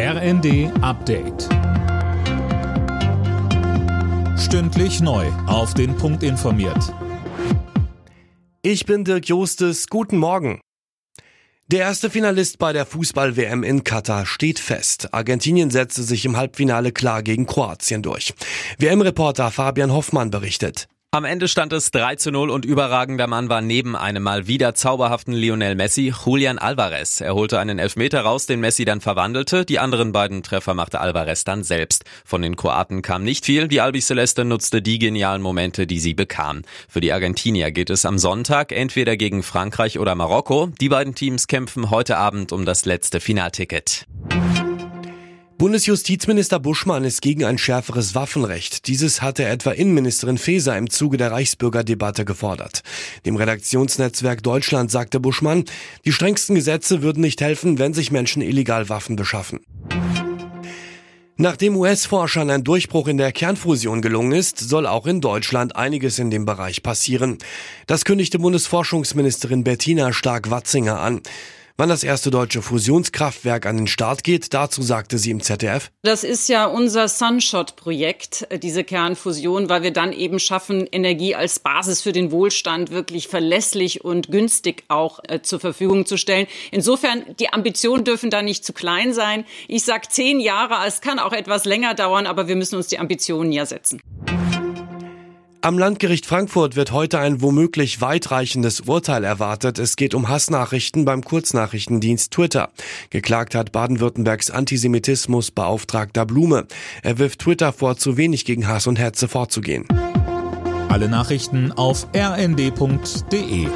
RND Update. Stündlich neu. Auf den Punkt informiert. Ich bin Dirk Jostes. Guten Morgen. Der erste Finalist bei der Fußball-WM in Katar steht fest. Argentinien setzte sich im Halbfinale klar gegen Kroatien durch. WM-Reporter Fabian Hoffmann berichtet. Am Ende stand es 3 zu 0 und überragender Mann war neben einem mal wieder zauberhaften Lionel Messi Julian Alvarez. Er holte einen Elfmeter raus, den Messi dann verwandelte. Die anderen beiden Treffer machte Alvarez dann selbst. Von den Kroaten kam nicht viel. Die Albiceleste nutzte die genialen Momente, die sie bekam. Für die Argentinier geht es am Sonntag entweder gegen Frankreich oder Marokko. Die beiden Teams kämpfen heute Abend um das letzte Finalticket. Bundesjustizminister Buschmann ist gegen ein schärferes Waffenrecht. Dieses hatte etwa Innenministerin Faeser im Zuge der Reichsbürgerdebatte gefordert. Dem Redaktionsnetzwerk Deutschland sagte Buschmann, die strengsten Gesetze würden nicht helfen, wenn sich Menschen illegal Waffen beschaffen. Nachdem US-Forschern ein Durchbruch in der Kernfusion gelungen ist, soll auch in Deutschland einiges in dem Bereich passieren. Das kündigte Bundesforschungsministerin Bettina Stark-Watzinger an. Wann das erste deutsche Fusionskraftwerk an den Start geht, dazu sagte sie im ZDF. Das ist ja unser Sunshot-Projekt, äh, diese Kernfusion, weil wir dann eben schaffen, Energie als Basis für den Wohlstand wirklich verlässlich und günstig auch äh, zur Verfügung zu stellen. Insofern, die Ambitionen dürfen da nicht zu klein sein. Ich sage zehn Jahre, es kann auch etwas länger dauern, aber wir müssen uns die Ambitionen ja setzen. Am Landgericht Frankfurt wird heute ein womöglich weitreichendes Urteil erwartet. Es geht um Hassnachrichten beim Kurznachrichtendienst Twitter. Geklagt hat Baden-Württembergs Antisemitismusbeauftragter Blume. Er wirft Twitter vor, zu wenig gegen Hass und Hetze vorzugehen. Alle Nachrichten auf rnd.de